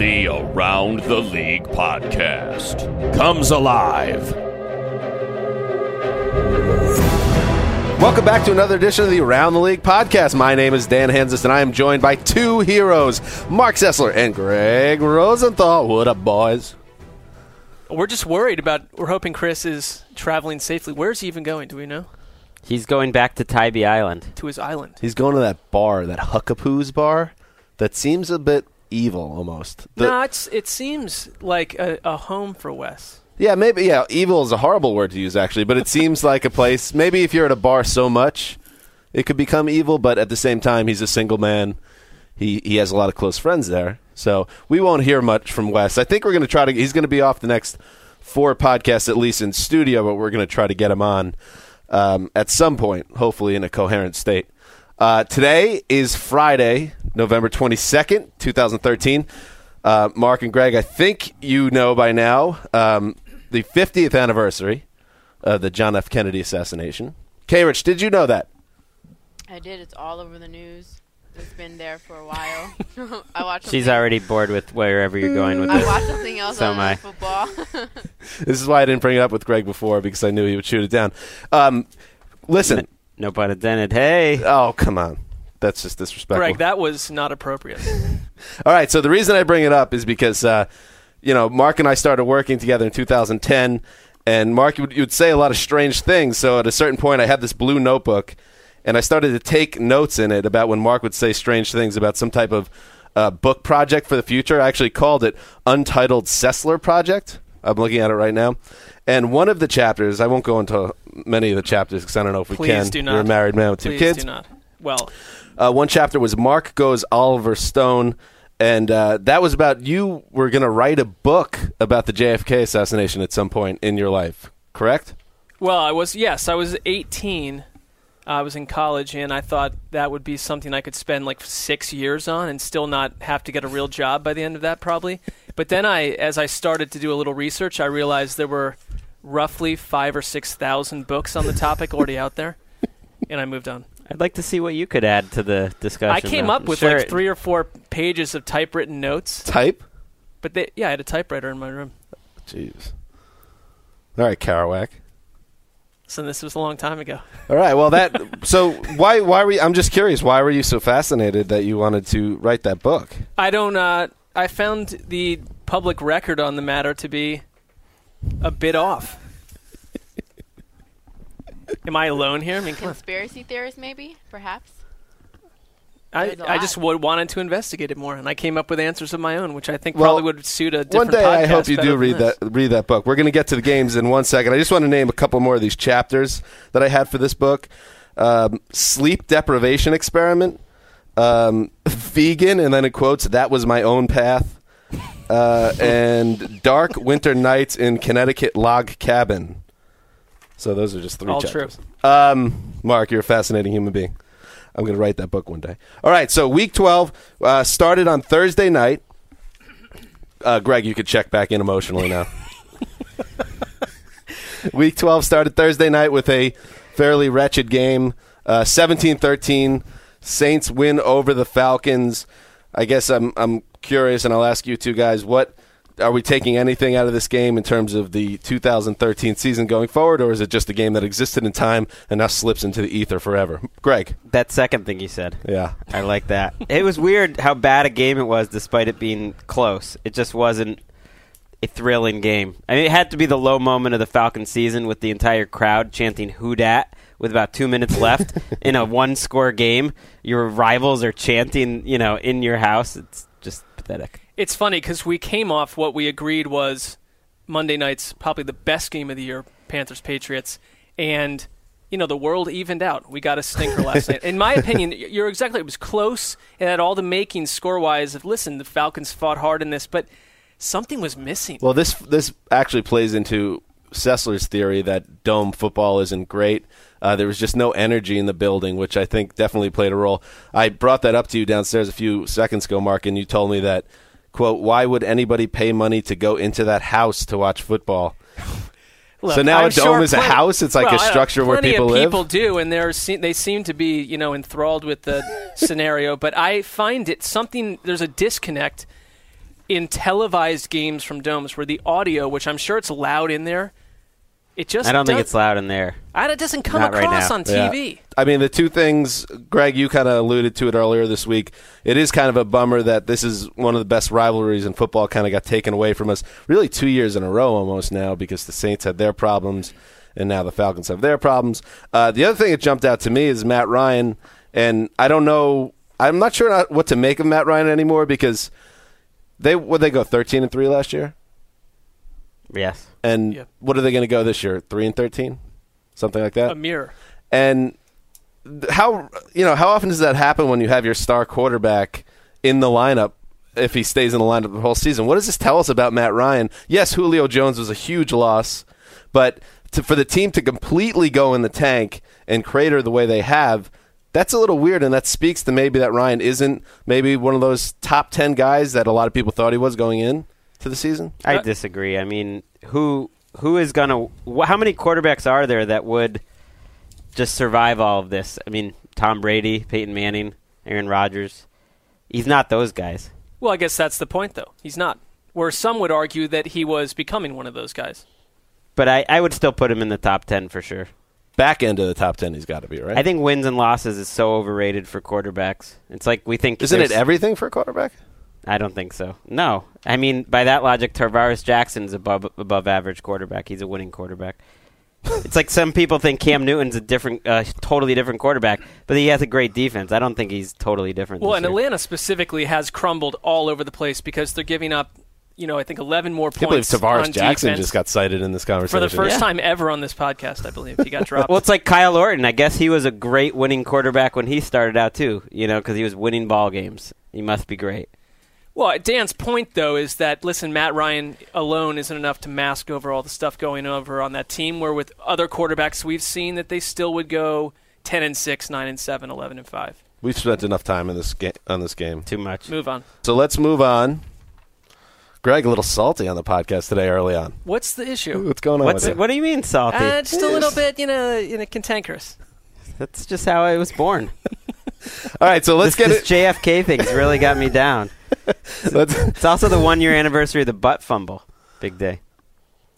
The Around the League podcast comes alive. Welcome back to another edition of the Around the League podcast. My name is Dan Hanzus, and I am joined by two heroes, Mark Sessler and Greg Rosenthal. What up, boys? We're just worried about. We're hoping Chris is traveling safely. Where's he even going? Do we know? He's going back to Tybee Island. To his island. He's going to that bar, that Huc-A-Poo's bar, that seems a bit evil almost. The- no, it's it seems like a, a home for Wes. Yeah, maybe. Yeah, evil is a horrible word to use, actually, but it seems like a place. Maybe if you're at a bar so much, it could become evil. But at the same time, he's a single man. He he has a lot of close friends there, so we won't hear much from Wes. I think we're going to try to. He's going to be off the next four podcasts at least in studio, but we're going to try to get him on um, at some point, hopefully in a coherent state. Uh, today is Friday, November twenty second, two thousand thirteen. Uh, Mark and Greg, I think you know by now um, the 50th anniversary of the John F. Kennedy assassination. K. Rich, did you know that? I did. It's all over the news. It's been there for a while. I watched. She's something- already bored with wherever you're going with I this. I watched something else So on am football. This is why I didn't bring it up with Greg before because I knew he would shoot it down. Um, listen. No pun intended. Hey. Oh, come on. That's just disrespectful. Greg, that was not appropriate. All right. So the reason I bring it up is because, uh, you know, Mark and I started working together in 2010, and Mark would, you would say a lot of strange things. So at a certain point, I had this blue notebook, and I started to take notes in it about when Mark would say strange things about some type of uh, book project for the future. I actually called it Untitled Sessler Project. I'm looking at it right now. And one of the chapters, I won't go into many of the chapters because I don't know if we Please can. do not. You're a married man with two Please kids. do not. Well, Uh, one chapter was Mark Goes Oliver Stone, and uh, that was about you were going to write a book about the JFK assassination at some point in your life, correct? well, I was yes, I was 18. I was in college, and I thought that would be something I could spend like six years on, and still not have to get a real job by the end of that, probably. But then I, as I started to do a little research, I realized there were roughly five or six thousand books on the topic already out there, and I moved on. I'd like to see what you could add to the discussion. I came though. up with Sure. like three or four pages of typewritten notes. Type? But they, yeah, I had a typewriter in my room. Jeez. All right, Kerouac. So this was a long time ago. All right, well that so why why were you, I'm just curious why were you so fascinated that you wanted to write that book? I don't. Uh, I found the public record on the matter to be a bit off. Am I alone here? I mean. Conspiracy theorist, maybe, perhaps. I, There's a I just lot. would, wanted to investigate it more, and I came up with answers of my own, which I think Well, probably would suit a different. One different day I hope you do read this. that read that book. We're going to get to the games in one second. I just want to name a couple more of these chapters that I had for this book. Um, sleep deprivation experiment, um, vegan, and then it quotes that was my own path, uh, and dark winter nights in Connecticut log cabin. So those are just three All chapters. Um, Mark, you're a fascinating human being. I'm going to write that book one day. All right, so week 12 uh, started on Thursday night. Uh, Greg, you could check back in emotionally now. week 12 started Thursday night with a fairly wretched game. Uh, 17-13, Saints win over the Falcons. I guess I'm I'm curious, and I'll ask you two guys what are we taking anything out of this game in terms of the 2013 season going forward, or is it just a game that existed in time and now slips into the ether forever? Greg, That second thing you said. yeah, I like that. it was weird how bad a game it was, despite it being close. It just wasn't a thrilling game. I mean, it had to be the low moment of the Falcon season with the entire crowd chanting "Who dat?" with about two minutes left in a one-score game. Your rivals are chanting, you know, in your house. It's pathetic. It's funny because we came off what we agreed was Monday night's probably the best game of the year, Panthers Patriots, and you know the world evened out. We got a stinker last night. In my opinion, you're exactly. It was close. It had all the makings score wise. Of listen, the Falcons fought hard in this, but something was missing. Well, this this actually plays into Sessler's theory that dome football isn't great. Uh, there was just no energy in the building, which I think definitely played a role. I brought that up to you downstairs a few seconds ago, Mark, and you told me that, quote, why would anybody pay money to go into that house to watch football? Look, So now I'm a dome sure is a house? It's like a well, I- structure where people live? People do, and they're they seem to be you know enthralled with the scenario. But I find it something. There's a disconnect in televised games from domes where the audio, which I'm sure it's loud in there, it just I don't think it's loud in there. I- It doesn't come Not right across now. on Yeah. TV. I mean, the two things, Greg, you kind of alluded to it earlier this week. It is kind of a bummer that this is one of the best rivalries in football, kind of got taken away from us really two years in a row almost now because the Saints had their problems and now the Falcons have their problems. Uh, the other thing that jumped out to me is Matt Ryan, and I don't know, I'm not sure not what to make of Matt Ryan anymore because they would they go 13 and three last year, Yes. and Yeah. what are they going to go this year? Three and 13, something like that. A mirror. And th- how you know how often does that happen when you have your star quarterback in the lineup? If he stays in the lineup the whole season, what does this tell us about Matt Ryan? Yes, Julio Jones was a huge loss, but to, for the team to completely go in the tank and crater the way they have, that's a little weird, and that speaks to maybe that Ryan isn't maybe one of those top ten guys that a lot of people thought he was going in to the season. I Uh, disagree. I mean, who who is gonna? Wh- how many quarterbacks are there that would just survive all of this? I mean, Tom Brady, Peyton Manning, Aaron Rodgers. He's not those guys. Well, I guess that's the point, though. He's not. Where some would argue that he was becoming one of those guys. But I, I would still put him in the top ten for sure. Back end of the top ten, he's got to be right. I think wins and losses is so overrated for quarterbacks. It's like we think. isn't it everything for a quarterback? I don't think so. No, I mean by that logic, Tarvaris Jackson's above above average quarterback. He's a winning quarterback. it's like some people think Cam Newton's a different, uh, totally different quarterback, but he has a great defense. I don't think he's totally different. Well, this and year. Atlanta specifically has crumbled all over the place because they're giving up, you know, I think 11 more I believe points Tarvaris on Jackson just got cited in this conversation. for the first Yeah. time ever on this podcast. I believe he got dropped. Well, it's like Kyle Orton. I guess he was a great winning quarterback when he started out too. You know, because he was winning ball games. He must be great. Well, Dan's point though is that listen, Matt Ryan alone isn't enough to mask over all the stuff going over on that team. Where with other quarterbacks, we've seen that they still would go 10 and 6, 9 and 7, 11 and 5. We've spent enough time in this ga- on this game, Too much. Move on. so let's move on. Greg, a little salty on the podcast today early on. What's the issue? What's going on What's with it, what do you mean salty? Uh, just a little bit, you know, you know, cantankerous. That's just how I was born. All right, so let's this, get this it. JFK thing's really got me down. Let's, It's also the one year anniversary of the butt fumble. Big day.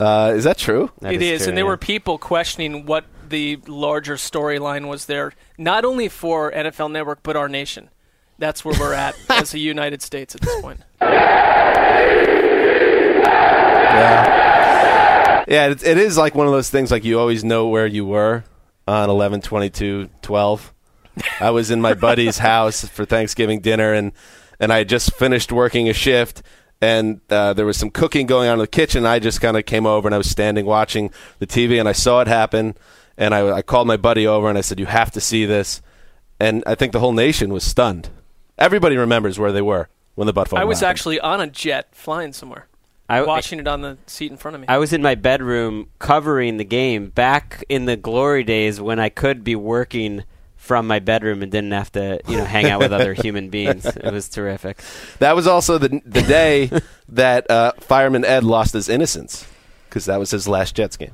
uh, is that true? That It is, true, and there yeah. were people questioning what the larger storyline was there, not only for NFL Network but our nation. That's where we're at as a United States at this point. Yeah. Yeah, it, it is like one of those things like you always know where you were on 11 22 12. I was in my buddy's house for Thanksgiving dinner and and I had just finished working a shift and uh, there was some cooking going on in the kitchen. I just kind of came over and I was standing watching the TV and I saw it happen and I, I called my buddy over and I said, "You have to see this." And I think the whole nation was stunned. Everybody remembers where they were when the butt fumble I was happened. actually on a jet flying somewhere, I, watching it on the seat in front of me. I was in my bedroom covering the game back in the glory days when I could be working from my bedroom and didn't have to, you know, hang out with other human beings. It was terrific. That was also the the day that uh, Fireman Ed lost his innocence because that was his last Jets game.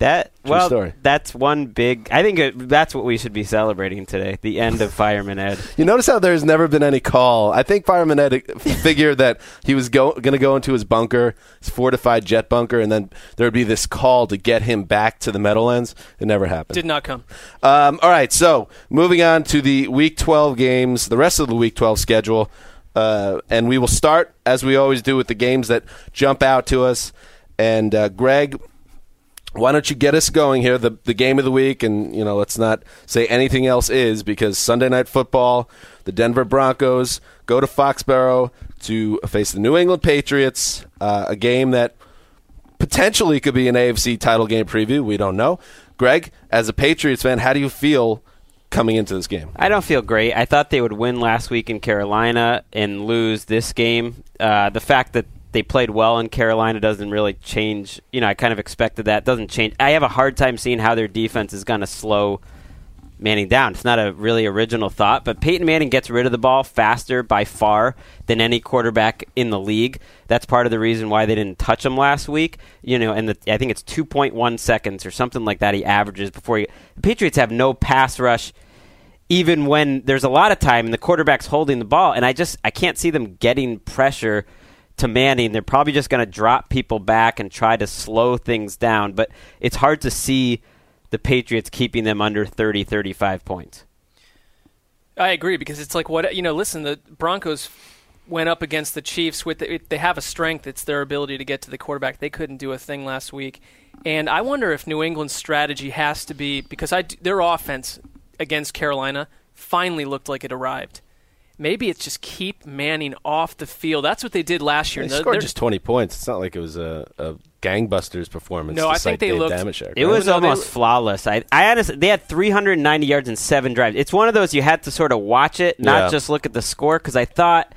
That True well, story. that's one big. I think it, that's what we should be celebrating today. The end of Fireman Ed. You notice how there's never been any call. I think Fireman Ed figured that he was go, going to go into his bunker, his fortified jet bunker, and then there would be this call to get him back to the Meadowlands. It never happened. Did not come. Um, all right, so moving on to the Week 12 games, the rest of the Week 12 schedule, uh, and we will start as we always do with the games that jump out to us. And uh, Greg, why don't you get us going here? The the game of the week, and you know, let's not say anything else is because Sunday night football, the Denver Broncos go to Foxborough to face the New England Patriots, uh, a game that potentially could be an AFC title game preview. We don't know. Greg, as a Patriots fan, how do you feel coming into this game? I don't feel great. I thought they would win last week in Carolina and lose this game. Uh, the fact that they played well in Carolina doesn't really change. You know, I kind of expected that. Doesn't change. I have a hard time seeing how their defense is going to slow Manning down. It's not a really original thought, but Peyton Manning gets rid of the ball faster by far than any quarterback in the league. That's part of the reason why they didn't touch him last week. You know, and the, I think it's 2.1 seconds or something like that he averages before he. The Patriots have no pass rush even when there's a lot of time and the quarterback's holding the ball and I just I can't see them getting pressure to Manning. They're probably just going to drop people back and try to slow things down, but it's hard to see the Patriots keeping them under 30 35 points. I agree because it's like what you know. Listen, the Broncos went up against the Chiefs with the, they have a strength. It's their ability to get to the quarterback. They couldn't do a thing last week, and I wonder if New England's strategy has to be because I their offense against Carolina finally looked like it arrived. Maybe it's just keep Manning off the field. That's what they did last year. They They're- scored they're- just 20 points. It's not like it was a, a gangbusters performance. No, to I think they Dave looked- Dameshek, It right? was No, they- almost flawless. I, I honestly, they had 390 yards and seven drives. It's one of those you had to sort of watch it, not Yeah. just look at the score, because I thought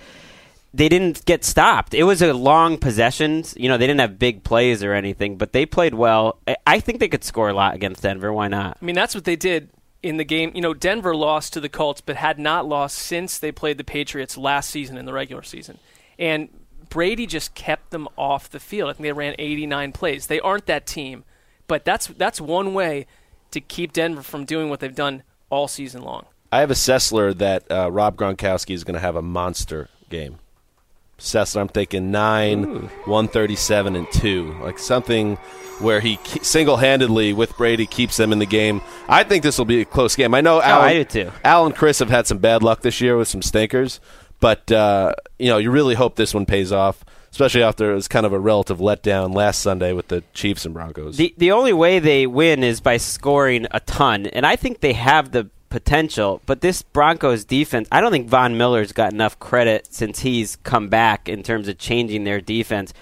they didn't get stopped. It was a long possessions. You know, they didn't have big plays or anything, but they played well. I, I think they could score a lot against Denver. Why not? I mean, that's what they did in the game. You know, Denver lost to the Colts, but had not lost since they played the Patriots last season in the regular season. And Brady just kept them off the field. I think they ran 89 plays. They aren't that team, but that's that's one way to keep Denver from doing what they've done all season long. I have a Sessler that uh, Rob Gronkowski is going to have a monster game. Sessler, I'm thinking nine, one thirty-seven, and two, like something where he single-handedly with Brady keeps them in the game. I think this will be a close game. I know Al, I do too. Al and Chris have had some bad luck this year with some stinkers, but uh, you know you really hope this one pays off, especially after it was kind of a relative letdown last Sunday with the Chiefs and Broncos. The the only way they win is by scoring a ton, and I think they have the potential. But this Broncos defense, I don't think Von Miller's got enough credit since he's come back in terms of changing their defense.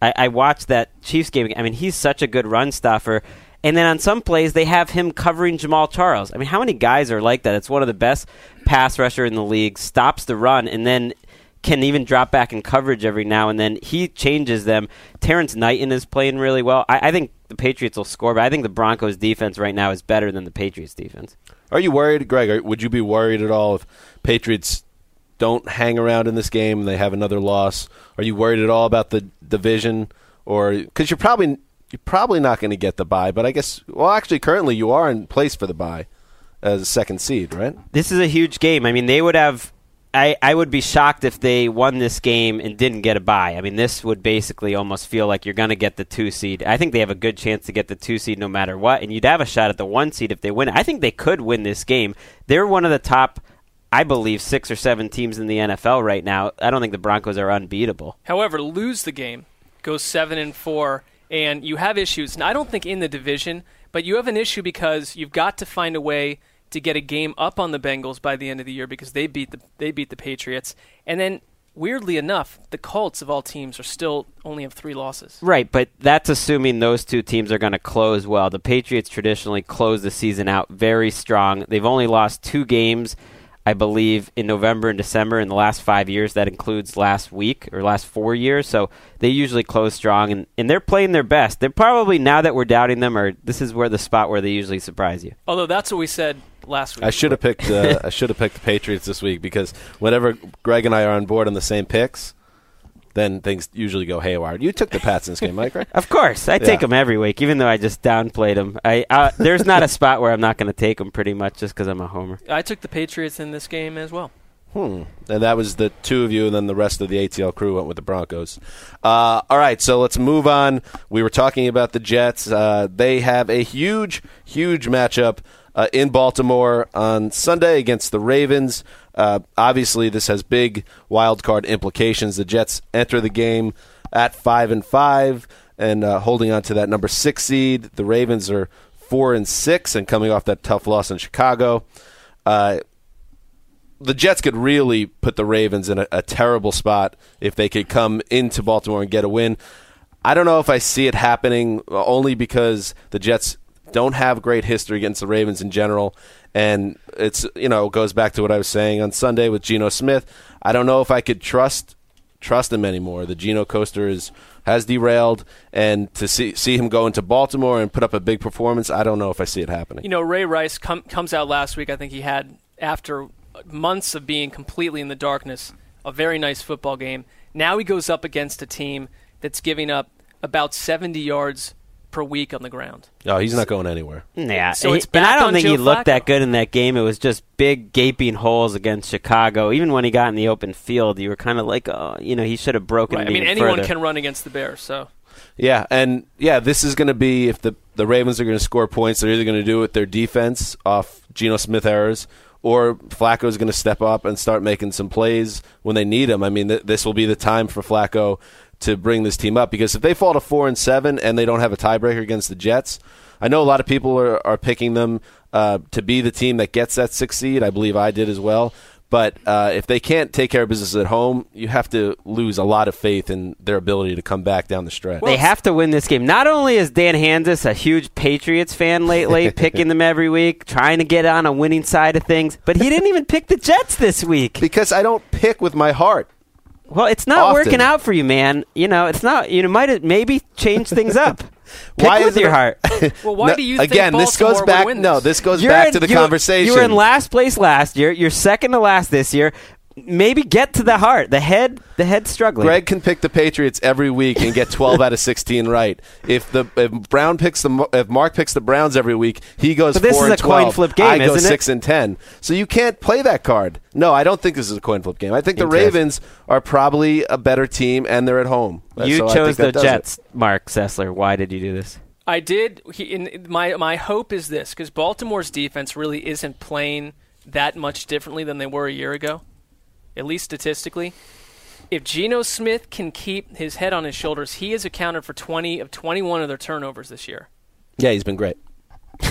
I, I watched that Chiefs game. I mean, he's such a good run stuffer. And then on some plays, they have him covering Jamaal Charles. I mean, how many guys are like that? It's one of the best pass rusher in the league. Stops the run and then can even drop back in coverage every now and then. He changes them. Terrance Knighton is playing really well. I, I think the Patriots will score, but I think the Broncos defense right now is better than the Patriots defense. Are you worried, Greg? Would you be worried at all if Patriots don't hang around in this game and they have another loss? Are you worried at all about the division, or because you're probably you're probably not going to get the bye? But I guess well, actually, currently you are in place for the bye as a second seed, right? This is a huge game. I mean, they would have. I, I would be shocked if they won this game and didn't get a bye. I mean, this would basically almost feel like you're going to get the two seed. I think they have a good chance to get the two seed no matter what, and you'd have a shot at the one seed if they win. I think they could win this game. They're one of the top, I believe, six or seven teams in the NFL right now. I don't think the Broncos are unbeatable. However, lose the game, go seven and four, and you have issues. And I don't think in the division, but you have an issue because you've got to find a way to get a game up on the Bengals by the end of the year because they beat the they beat the Patriots, and then weirdly enough, the Colts of all teams are still only have three losses. Right, but that's assuming those two teams are going to close well. The Patriots traditionally close the season out very strong. They've only lost two games, I believe, in November and December in the last five years. That includes last week or last four years. So they usually close strong, and, and they're playing their best. They're probably, now that we're doubting them, or this is where the spot where they usually surprise you. Although that's what we said last week. I should have picked. Uh, I should have picked the Patriots this week because whenever Greg and I are on board on the same picks, then things usually go haywire. You took the Pats in this game, Mike, right? Of course, I take them every week, even though I just downplayed them. I uh, there's not a spot where I'm not going to take them, pretty much, just because I'm a homer. I took the Patriots in this game as well. Hmm. And that was the two of you, and then the rest of the ATL crew went with the Broncos. Uh, all right, so let's move on. We were talking about the Jets. Uh, they have a huge, huge matchup uh, in Baltimore on Sunday against the Ravens. Uh, obviously, this has big wild card implications. The Jets enter the game at five and five, and uh, holding on to that number six seed. The Ravens are four and six, and coming off that tough loss in Chicago. Uh, the Jets could really put the Ravens in a, a terrible spot if they could come into Baltimore and get a win. I don't know if I see it happening only because the Jets don't have great history against the Ravens in general. And it's, you know, goes back to what I was saying on Sunday with Geno Smith. I don't know if I could trust trust him anymore. The Geno coaster is has derailed, and to see see him go into Baltimore and put up a big performance, I don't know if I see it happening. You know, Ray Rice com- comes out last week. I think he had, after months of being completely in the darkness, a very nice football game. Now he goes up against a team that's giving up about 70 yards per week on the ground. Oh, he's not going anywhere. Yeah, So it's and back I don't think Joe he looked that good in that game. It was just big gaping holes against Chicago. Even when he got in the open field, you were kind of like, oh, you know, he should have broken. Right. I mean, anyone further. can run against the Bears. So Yeah, and yeah, this is going to be if the the Ravens are going to score points, they're either going to do it with their defense off Geno Smith errors, or Flacco is going to step up and start making some plays when they need him. I mean, th- this will be the time for Flacco to bring this team up because if they fall to four and seven and they don't have a tiebreaker against the Jets, I know a lot of people are are picking them uh, to be the team that gets that six seed. I believe I did as well. But uh, if they can't take care of business at home, you have to lose a lot of faith in their ability to come back down the stretch. They have to win this game. Not only is Dan Hanzus a huge Patriots fan lately, picking them every week, trying to get on a winning side of things, but he didn't even pick the Jets this week. because I don't pick with my heart. Well, it's not Often. working out for you, man. You know, it's not. You know, might it maybe change things up. Pick Why with is it your heart. Well, why No, do you think again? this goes back. win No, this? this goes You're back in- to the you- conversation. You were in last place last year. You're second to last this year. Maybe get to the heart. The head. The head struggling. Greg can pick the Patriots every week and get 12 out of 16 right. If the if Brown picks the if Mark picks the Browns every week, he goes But this four is and a coin 12. flip game, I go isn't it? six and 10. So you can't play that card. No, I don't think this is a coin flip game. I think the Ravens are probably a better team and they're at home. you So chose the that does it. Jets, Mark Sessler. Why did you do this? I did. He, in, my my hope is this because Baltimore's defense really isn't playing that much differently than they were a year ago, at least statistically. If Geno Smith can keep his head on his shoulders, he has accounted for 20 of 21 of their turnovers this year. Yeah, he's been great.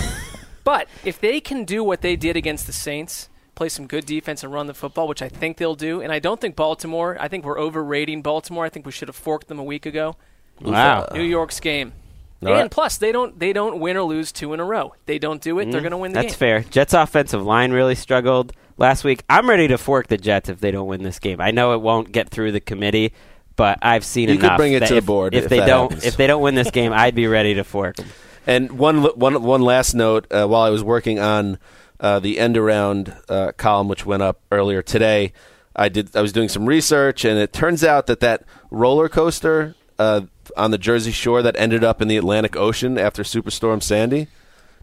But if they can do what they did against the Saints, play some good defense and run the football, which I think they'll do, and I don't think Baltimore. I think we're overrating Baltimore. I think we should have forked them a week ago. Wow. New York's game. All and right. plus, they don't they don't win or lose two in a row. They don't do it. They're going to win the Mm, That's game. fair. Jets offensive line really struggled last week. I'm ready to fork the Jets if they don't win this game. I know it won't get through the committee, but I've seen enough. You could bring it to the board if, if they don't. happens. If they don't win this game, I'd be ready to fork them. And one one one last note uh, while I was working on uh, the end around uh, column, which went up earlier today, I did I was doing some research, and it turns out that that roller coaster uh, on the Jersey Shore that ended up in the Atlantic Ocean after Superstorm Sandy,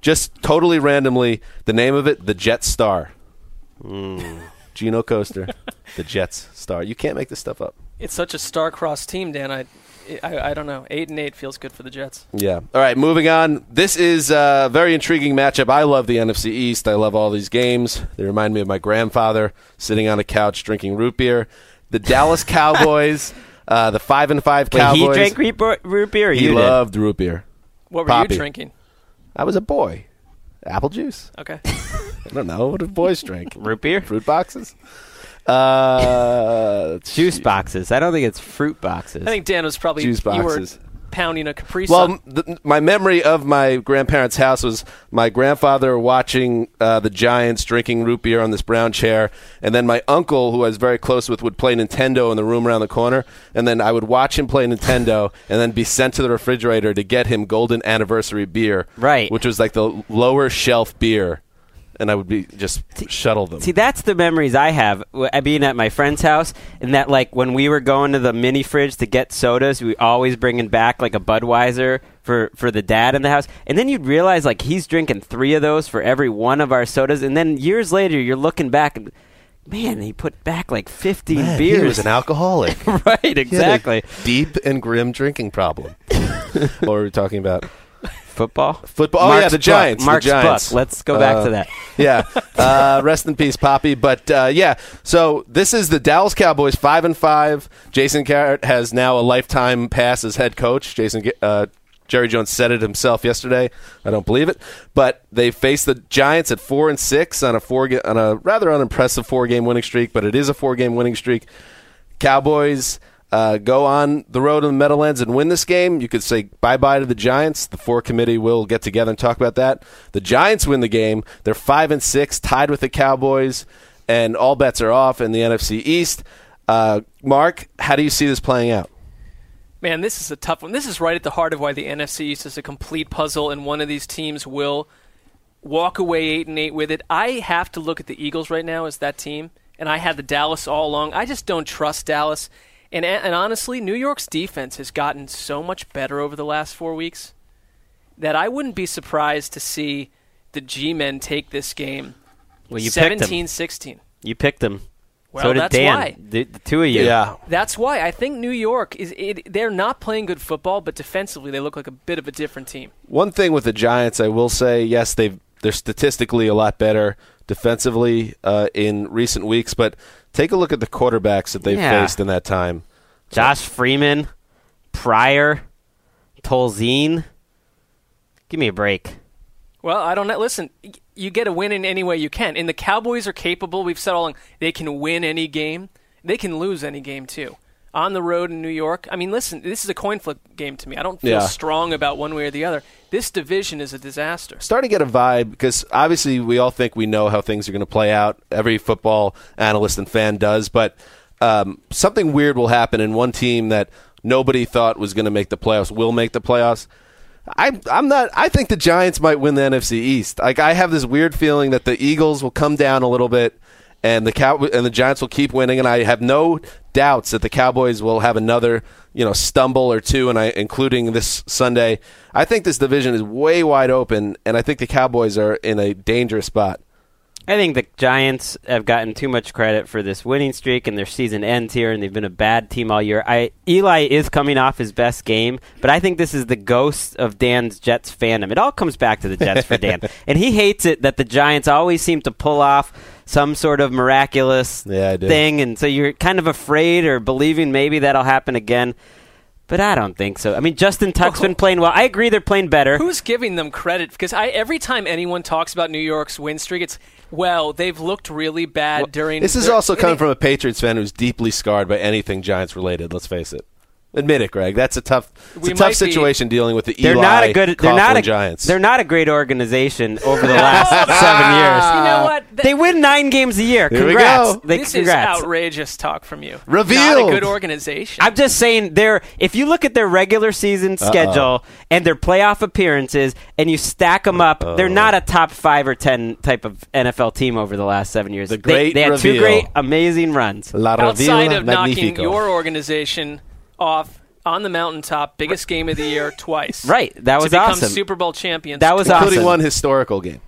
just totally randomly, the name of it, the Jet Star. Geno Coaster, the Jets Star. You can't make this stuff up. It's such a star-crossed team, Dan. I, I, I don't know. Eight and eight feels good for the Jets. Yeah. All right, moving on. This is a very intriguing matchup. I love the NFC East. I love all these games. They remind me of my grandfather sitting on a couch drinking root beer. The Dallas Cowboys, uh, the five and five Wait, Cowboys. he drank root, root beer. He you did? loved root beer. What were Poppy. you drinking? I was a boy. Apple juice. Okay. I don't know. What do boys drink? root beer. Fruit boxes. Uh, Juice boxes. I don't think it's fruit boxes. I think Dan was probably Juice you were boxes. pounding a Capri Well, Sun. m- th- my memory of my grandparents' house was my grandfather watching uh, the Giants drinking root beer on this brown chair, and then my uncle, who I was very close with, would play Nintendo in the room around the corner, and then I would watch him play Nintendo, and then be sent to the refrigerator to get him Golden Anniversary beer, Right. Which was like the lower shelf beer. And I would be just shuttle them. See, that's the memories I have w- being at my friend's house, and that like when we were going to the mini fridge to get sodas, we always bringing back like a Budweiser for for the dad in the house, and then you'd realize like he's drinking three of those for every one of our sodas, and then years later you're looking back and. Man, he put back like 15 Man, he beers. was an alcoholic. right, He had a exactly. deep and grim drinking problem. what were we talking about? Football? Football. Oh Mark's yeah, the. Giants. Mark's the Giants. book. Let's go back Uh, to that. yeah. Uh, rest in peace, Poppy. But uh, yeah, so this is the Dallas Cowboys, five and five. Jason Garrett has now a lifetime pass as head coach. Jason uh, Jerry Jones said it himself yesterday. I don't believe it, but they face the Giants at four and six on a four on a rather unimpressive four game winning streak. But it is a four game winning streak. Cowboys uh, go on the road in the Meadowlands and win this game, you could say bye bye to the Giants. The four committee will get together and talk about that. The Giants win the game. They're five and six, tied with the Cowboys, and all bets are off in the NFC East. Uh, Mark, how do you see this playing out? Man, this is a tough one. This is right at the heart of why the NFC East is a complete puzzle, and one of these teams will walk away eight and eight with it. I have to look at the Eagles right now as that team, and I had the Dallas all along. I just don't trust Dallas, and and honestly, New York's defense has gotten so much better over the last four weeks that I wouldn't be surprised to see the G-men take this game Well, you picked 'em. 17-16. You picked them. Well, so did that's Dan. why. The, the two of you. Yeah. That's why I think New York is. It, they're not playing good football, but defensively they look like a bit of a different team. One thing with the Giants, I will say, yes, they've they're statistically a lot better defensively uh, in recent weeks, but take a look at the quarterbacks that they've Yeah. faced in that time. Josh Freeman, Pryor, Tolzien. Give me a break. Well, I don't know. Listen, you get a win in any way you can, and the Cowboys are capable. We've said all along they can win any game. They can lose any game too. On the road in New York. I mean, listen, this is a coin flip game to me. I don't feel Yeah. strong about one way or the other. This division is a disaster. starting to get a vibe because obviously we all think we know how things are going to play out. Every football analyst and fan does, but um, something weird will happen, and one team that nobody thought was going to make the playoffs will make the playoffs. I'm I'm not. I think the Giants might win the NFC East. Like I have this weird feeling that the Eagles will come down a little bit, and the cow and the Giants will keep winning. And I have no doubts that the Cowboys will have another you know stumble or two, and I including this Sunday. I think this division is way wide open, and I think the Cowboys are in a dangerous spot. I think the Giants have gotten too much credit for this winning streak and their season ends here, and they've been a bad team all year. I Eli is coming off his best game, but I think this is the ghost of Dan's Jets fandom. It all comes back to the Jets for Dan, and he hates it that the Giants always seem to pull off some sort of miraculous Yeah, thing, and so you're kind of afraid or believing maybe that'll happen again. But I don't think so. I mean, Justin Tuck's been oh. playing well. I agree they're playing better. Who's giving them credit? Because I every time anyone talks about New York's win streak, it's well they've looked really bad during. This is their- also coming and from a Patriots fan who's deeply scarred by anything Giants related. Let's face it. Admit it, Greg. That's a tough, it's We a might tough be- situation dealing with the they're Eli not a good. They're not a Giants. They're not a great organization over the last seven years. You know what? Th- They win nine games a year. Here we Congrats. go. They, this congrats. is outrageous talk from you. Not a good organization. I'm just saying, they're if you look at their regular season schedule and their playoff appearances, and you stack them up, they're not a top five or ten type of NFL team over the last seven years. The They- great they, had two great, amazing runs. La Outside Reveal of knocking your organization off on the mountaintop, biggest game of the year twice. Right, that was to become awesome. Super Bowl champions. That was including awesome. one historical game.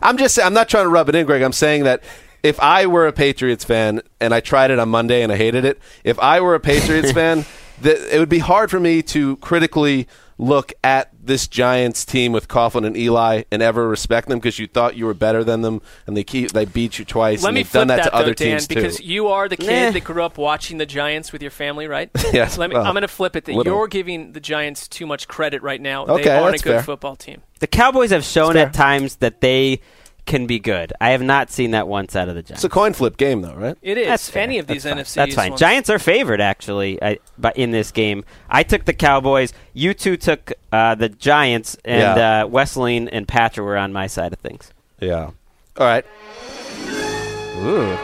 I'm just I'm not trying to rub it in, Greg. I'm saying that if I were a Patriots fan and I tried it on Monday and I hated it, if I were a Patriots fan, that it would be hard for me to critically look at this Giants team with Coughlin and Eli and ever respect them because you thought you were better than them and they keep they beat you twice Let and me they've done flip that, that, to other though, Dan, teams because too. you are the kid Nah. that grew up watching the Giants with your family, right? Yes, Let me, well, I'm going to flip it that little. you're giving the Giants too much credit right now. Okay, they aren't that's a good fair. football team. The Cowboys have shown at times that they can be good. I have not seen that once out of the Giants. It's a coin flip game though, right? It is. That's fair. Any of these That's NFC fine. That's fine. ones. Giants are favored actually, I, but in this game, I took the Cowboys. You two took uh, the Giants, and Yeah. uh, Wesseling and Patra were on my side of things. Yeah. All right. Ooh.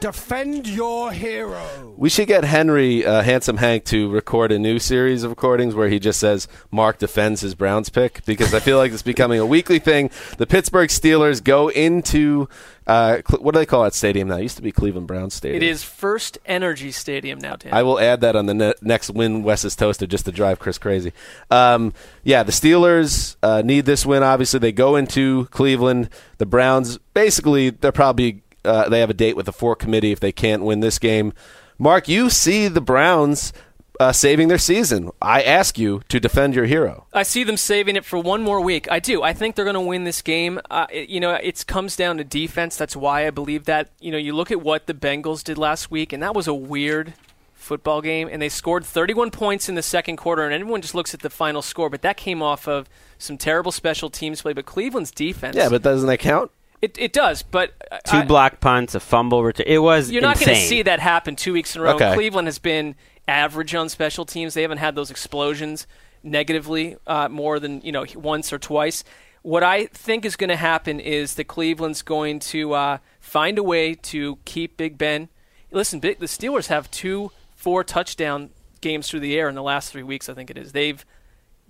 Defend your hero. We should get Henry, uh, Handsome Hank, to record a new series of recordings where he just says Mark defends his Browns pick because I feel like it's becoming a weekly thing. The Pittsburgh Steelers go into uh, Cle- what do they call that stadium now? It used to be Cleveland Browns Stadium. It is First Energy Stadium now, Dan. I will add that on the ne- next win Wes's toaster just to drive Chris crazy. Um, yeah, the Steelers uh, need this win. Obviously, they go into Cleveland. The Browns basically they're probably uh, they have a date with the four committee if they can't win this game. Mark, you see the Browns uh, saving their season. I ask you to defend your hero. I see them saving it for one more week. I do. I think they're going to win this game. Uh, it, you know, it comes down to defense. That's why I believe that. You know, you look at what the Bengals did last week, and that was a weird football game. And they scored 31 points in the second quarter, and everyone just looks at the final score. But that came off of some terrible special teams play. But Cleveland's defense. Yeah, but doesn't that count? It, it does, but Two I- block punts, a fumble return. It was You're not going to see that happen two weeks in a row. Okay. Cleveland has been average on special teams. They haven't had those explosions negatively uh, more than you know once or twice. What I think is going to happen is that Cleveland's going to uh, find a way to keep Big Ben. Listen, Big, the Steelers have two four touchdown games through the air in the last three weeks. I think it is. They've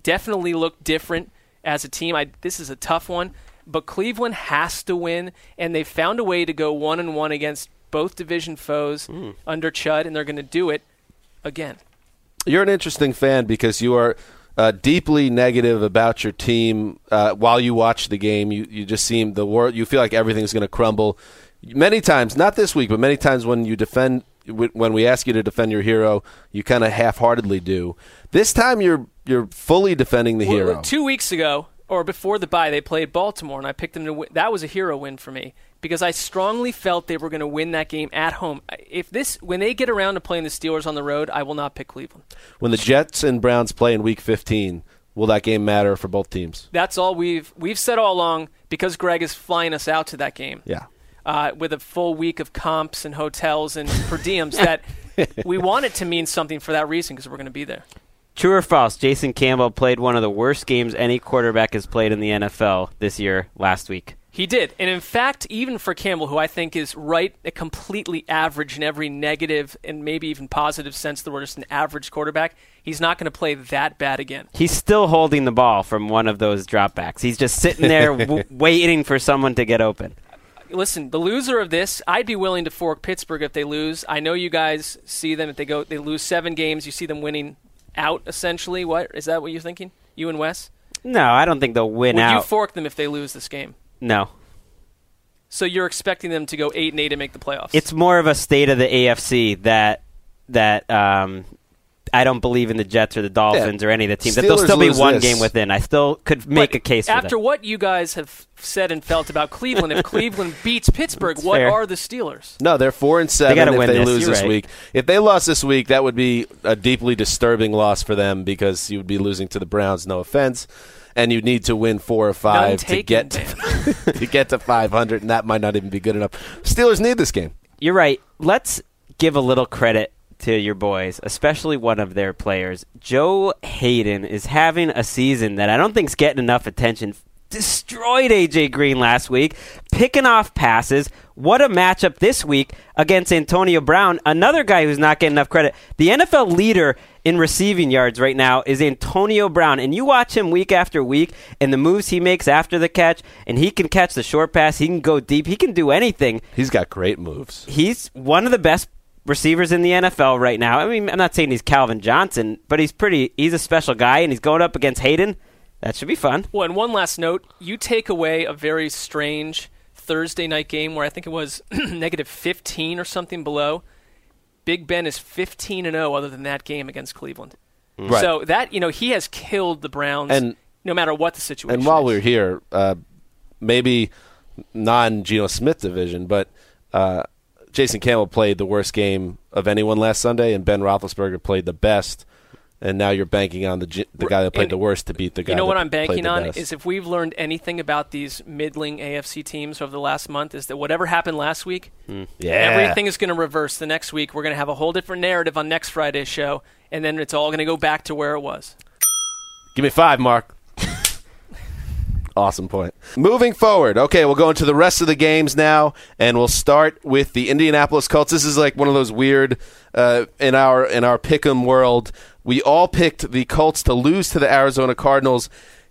definitely looked different as a team. I, this is a tough one, but Cleveland has to win, and they found a way to go one and one against both division foes under Chud, and they're going to do it again. You're an interesting fan because you are uh, deeply negative about your team uh, while you watch the game. You you just seem the world. You feel like everything's going to crumble. Many times, not this week, but many times when you defend, when we ask you to defend your hero, you kind of half-heartedly do. This time, you're you're fully defending the Well, hero. Two weeks ago, or before the bye, they played Baltimore, and I picked them to win. That was a hero win for me because I strongly felt they were going to win that game at home. If this, when they get around to playing the Steelers on the road, I will not pick Cleveland. When the Jets and Browns play in Week 15, will that game matter for both teams? That's all we've we've said all along because Greg is flying us out to that game. Yeah. uh, with a full week of comps and hotels and per diems that we want it to mean something for that reason because we're going to be there. True or false? Jason Campbell played one of the worst games any quarterback has played in the NFL this year last week. He did. And in fact, even for Campbell, who I think is right, a completely average in every negative and maybe even positive sense of the word, just an average quarterback, he's not going to play that bad again. He's still holding the ball from one of those dropbacks. He's just sitting there w- waiting for someone to get open. Listen, the loser of this, I'd be willing to fork Pittsburgh if they lose. I know you guys see them if they go, they lose seven games. You see them winning out essentially. What is that? What you're thinking? You and Wes? No, I don't think they'll win out. Would you fork them if they lose this game? no. So you're expecting them to go eight and eight and make the playoffs? It's more of a state of the AFC that that um, I don't believe in the Jets or the Dolphins or any of the teams. That they'll still be one this. game within. I still could make But a case for after that. what you guys have said and felt about Cleveland. if Cleveland beats Pittsburgh, That's what fair. are the Steelers? No, they're four and seven. gotta if win they this, lose you're this right. week, if they lost this week, that would be a deeply disturbing loss for them because you would be losing to the Browns. No offense, and you need to win four or five to get to, to get to five hundred, and that might not even be good enough. Steelers need this game. You're right. Let's give a little credit to your boys, especially one of their players. Joe Haden is having a season that I don't think's getting enough attention. Destroyed AJ Green last week, picking off passes. What a matchup this week against Antonio Brown, another guy who's not getting enough credit. The NFL leader in receiving yards right now is Antonio Brown, and you watch him week after week and the moves he makes after the catch, and he can catch the short pass, he can go deep, he can do anything He's got great moves. he's one of the best receivers in the NFL right now. I mean, I'm not saying he's Calvin Johnson, but he's pretty. He's a special guy, and he's going up against Haden. That should be fun. Well, and one last note: you take away a very strange Thursday night game where I think it was negative 15 or something below. Big Ben is 15 and 0 other than that game against Cleveland. Right. So that you know he has killed the Browns, And- no matter what the situation. And while is. we're here, uh, maybe non Geno Smith division, but uh, Jason Campbell played the worst game of anyone last Sunday, and Ben Roethlisberger played the best. And now you're banking on the the guy that played And the worst to beat the guy. You know what I'm banking on best. is if we've learned anything about these middling AFC teams over the last month, is that whatever happened last week, hmm. yeah. everything is going to reverse the next week. We're going to have a whole different narrative on next Friday's show, and then it's all going to go back to where it was. Give me five, Mark. Awesome point. Moving forward, okay, we'll go into the rest of the games now, and we'll start with the Indianapolis Colts. This is like one of those weird uh, in our in our pick'em world. We all picked the Colts to lose to the Arizona Cardinals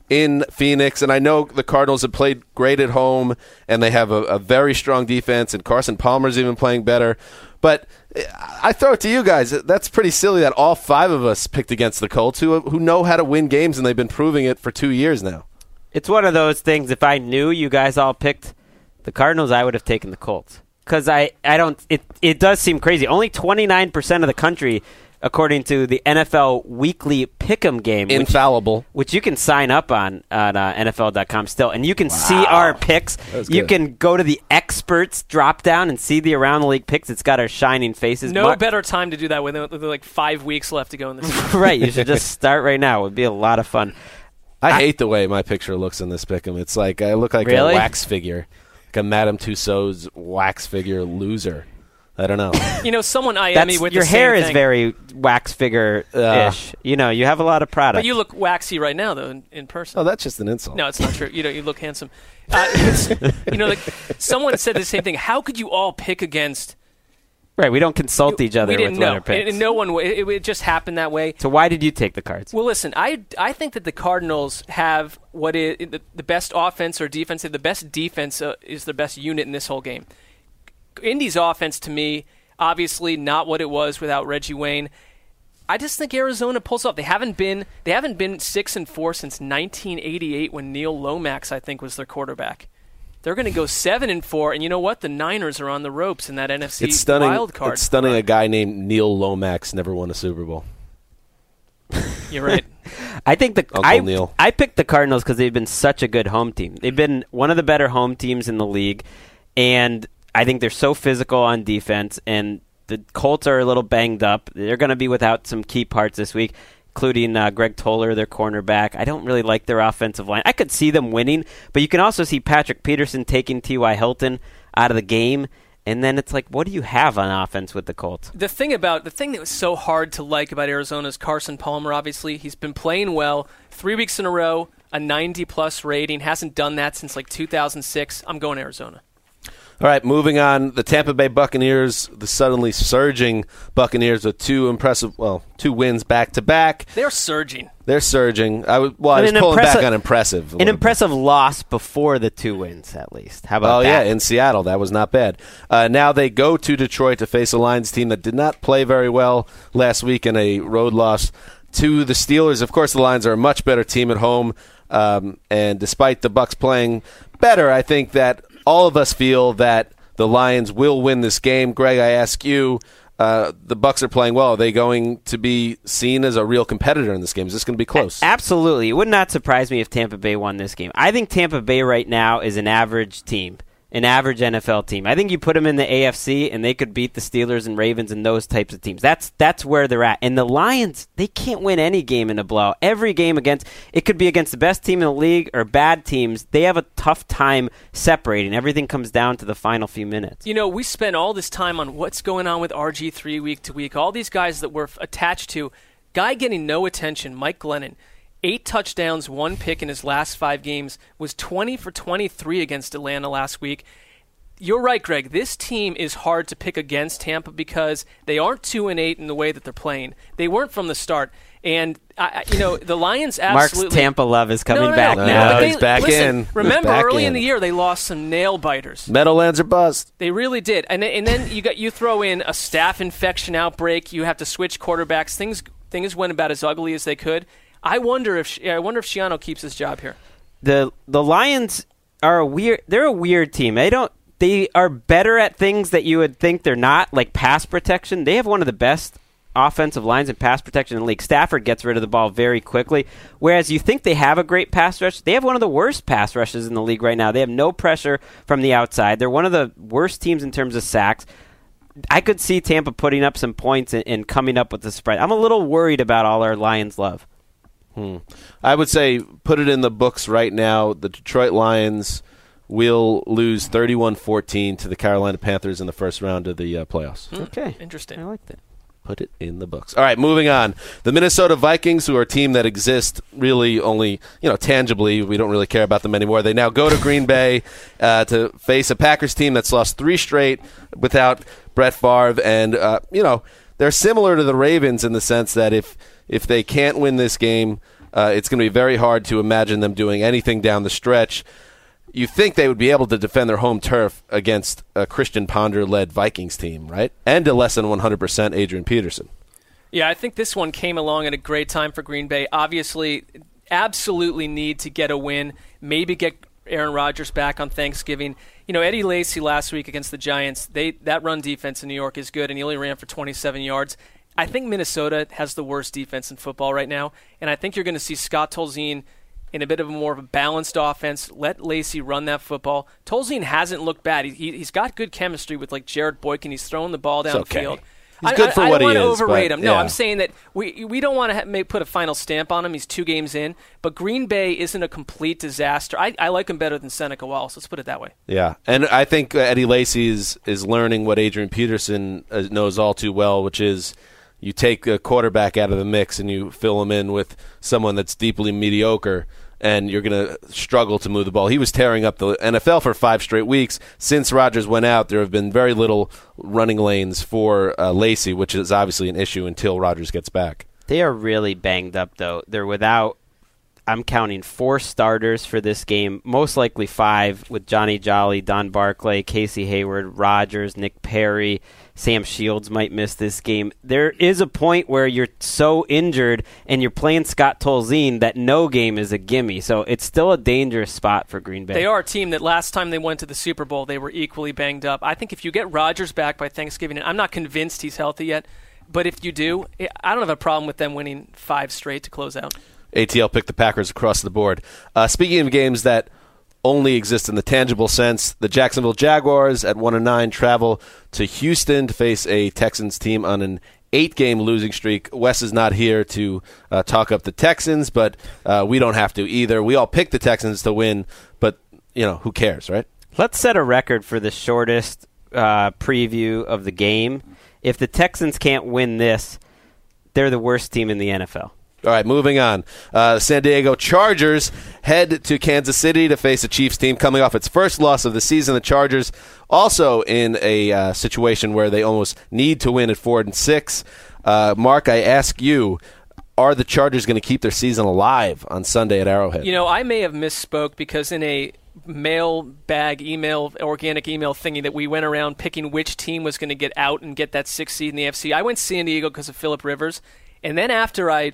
in Phoenix, and I know the Cardinals have played great at home, and they have a, a very strong defense, and Carson Palmer's even playing better. But I throw it to you guys. That's pretty silly that all five of us picked against the Colts, who who know how to win games, and they've been proving it for two years now. It's one of those things. If I knew you guys all picked the Cardinals, I would have taken the Colts. Because I, I don't. It it does seem crazy. Only twenty nine percent of the country according to the NFL Weekly Pick'em game, Infallible. which you can sign up on on uh, NFL.com still, and you can see our picks. You good. can go to the experts drop down and see the around the league picks. It's got our shining faces. No Mar- better time to do that with, with like five weeks left to go in the season. right. You should just start right now. It would be a lot of fun. I, hate the way my picture looks in this pick'em. It's like I look like Really? a wax figure, like a Madame Tussauds wax figure loser. I don't know. You know, someone IM me That's, with your the same hair is thing. very wax figure ish. you know, you have a lot of product. But you look waxy right now, though, in, in person. oh, that's just an insult. No, it's not true. You know, you look handsome. Uh, you know, like someone said the same thing. How could you all pick against? Right. We don't consult each other we didn't with know. winner picks. And, no one. It, it just happened that way. so why did you take the cards? Well, listen, I I think that the Cardinals have what is the, the best offense or defense. The best defense uh, is the best unit in this whole game. Indy's offense, to me, obviously not what it was without Reggie Wayne. I just think Arizona pulls off. They haven't been they haven't been six and four since 1988 when Neil Lomax I think was their quarterback. They're going to go seven and four, and you know what? The Niners are on the ropes in that NFC it's stunning. wild card. It's stunning. A guy named Neil Lomax never won a Super Bowl. You're right. I think the Uncle I, Neil. I picked the Cardinals because they've been such a good home team. They've been one of the better home teams in the league, and I think they're so physical on defense. And the Colts are a little banged up. They're going to be without some key parts this week, including uh, Greg Toler, their cornerback. I don't really like their offensive line. I could see them winning, but you can also see Patrick Peterson taking T.Y. Hilton out of the game. And then it's like, what do you have on offense with the Colts? the thing about the thing that was so hard to like about Arizona is Carson Palmer. Obviously, he's been playing well three weeks in a row, a 90 plus rating. Hasn't done that since like 2006. I'm going Arizona. All right, moving on. The Tampa Bay Buccaneers, the suddenly surging Buccaneers with two impressive, well, two wins back to back. They're surging. They're surging. I was, well, I was pulling back on impressive. An little bit. impressive loss before the two wins, at least. How about Oh that? yeah, in Seattle, that was not bad. Uh, now they go to Detroit to face a Lions team that did not play very well last week in a road loss to the Steelers. Of course, the Lions are a much better team at home, um, and despite the Bucks playing better, I think that all of us feel that the Lions will win this game. Greg, I ask you. Uh, the Bucks are playing well. Are they going to be seen as a real competitor in this game? Is this going to be close? Absolutely. It would not surprise me if Tampa Bay won this game. I think Tampa Bay right now is an average team, an average NFL team. I think you put them in the AFC and they could beat the Steelers and Ravens and those types of teams. That's that's where they're at. And the Lions, they can't win any game in a blowout. Every game against it could be against the best team in the league or bad teams. They have a tough time separating. Everything comes down to the final few minutes. You know, we spent all this time on what's going on with RG3 week to week. All these guys that we're attached to. Guy getting no attention, Mike Glennon. Eight touchdowns, one pick in his last five games, was 20 for 23 against Atlanta last week. You're right, Greg. This team is hard to pick against Tampa because they aren't two and eight in the way that they're playing. They weren't from the start, and I, I- you know the Lions Mark's. Tampa love is coming no, no, back no, now. but he's back listen, in. Remember, back early in in. the year they lost some nail biters. Meadowlands are bust. They really did, and then, and then you got you throw in a staph infection outbreak. You have to switch quarterbacks. Things things went about as ugly as they could. I wonder if I wonder if Schiano keeps his job here. the the Lions are a weird. They're a weird team. They don't. They are better at things that you would think they're not, like pass protection. They have one of the best offensive lines and pass protection in the league. Stafford gets rid of the ball very quickly, whereas you think they have a great pass rush. They have one of the worst pass rushes in the league right now. They have no pressure from the outside. They're one of the worst teams in terms of sacks. I could see Tampa putting up some points and, and coming up with the spread. I'm a little worried about all our Lions love. I would say put it in the books right now. The Detroit Lions will lose 31-14 to the Carolina Panthers in the first round of the uh, playoffs. Okay, Interesting. I like that. Put it in the books. All right, moving on. The Minnesota Vikings, who are a team that exist really only, you know, tangibly. We don't really care about them anymore. They now go to Green Bay uh, to face a Packers team that's lost three straight without Brett Favre, and uh, you know they're similar to the Ravens in the sense that if if they can't win this game, uh, it's going to be very hard to imagine them doing anything down the stretch you think they would be able to defend their home turf against a Christian Ponder led Vikings team, right? And a less than 100% Adrian Peterson. Yeah, I think this one came along at a great time for Green Bay. Obviously, absolutely need to get a win, maybe get Aaron Rodgers back on Thanksgiving. You know, Eddie Lacy last week against the Giants, they that run defense in New York is good and he only ran for 27 yards. I think Minnesota has the worst defense in football right now, and I think you're going to see Scott Tolzien – in a bit of a more of a balanced offense. Let Lacy run that football. Tolzien hasn't looked bad. He, he, has got good chemistry with like Jarrett Boykin. He's throwing the ball downfield. Okay. He's good for I, I what don't he want is. to overrate him. No, yeah. I'm saying that we we don't want to ha- put a final stamp on him. He's two games in, but Green Bay isn't a complete disaster. I, I like him better than Seneca Wallace. Let's put it that way. Yeah, and I think Eddie Lacy is is learning what Adrian Peterson uh, knows all too well, which is you take a quarterback out of the mix and you fill him in with someone that's deeply mediocre and you're going to struggle to move the ball. He was tearing up the NFL for five straight weeks. Since Rodgers went out, there have been very little running lanes for uh, Lacy, which is obviously an issue until Rodgers gets back. They are really banged up, though. They're without, I'm counting four starters for this game, most likely five, with Johnny Jolly, Don Barclay, Casey Hayward, Rodgers, Nick Perry. Sam Shields might miss this game. There is a point where you're so injured and you're playing Scott Tolzien that no game is a gimme. So it's still a dangerous spot for Green Bay. They are a team that last time they went to the Super Bowl, they were equally banged up. I think if you get Rodgers back by Thanksgiving, and I'm not convinced he's healthy yet, but if you do, I don't have a problem with them winning five straight to close out. ATL picked the Packers across the board. Uh, speaking of games that only exist in the tangible sense. The Jacksonville Jaguars at one and nine travel to Houston to face a Texans team on an eight-game losing streak. Wes is not here to uh, talk up the Texans, but uh, we don't have to either. We all picked the Texans to win, but you know who cares, right? Let's set a record for the shortest uh, preview of the game. If the Texans can't win this, they're the worst team in the NFL. All right, moving on. Uh, San Diego Chargers head to Kansas City to face a Chiefs team coming off its first loss of the season. The Chargers also in a uh, situation where they almost need to win at four and six. Uh, Mark, I ask you, are the Chargers going to keep their season alive on Sunday at Arrowhead? You know, I may have misspoke because in a mail bag email organic email thingy that we went around picking which team was going to get out and get that sixth seed in the FC. I went San Diego because of Philip Rivers, and then after I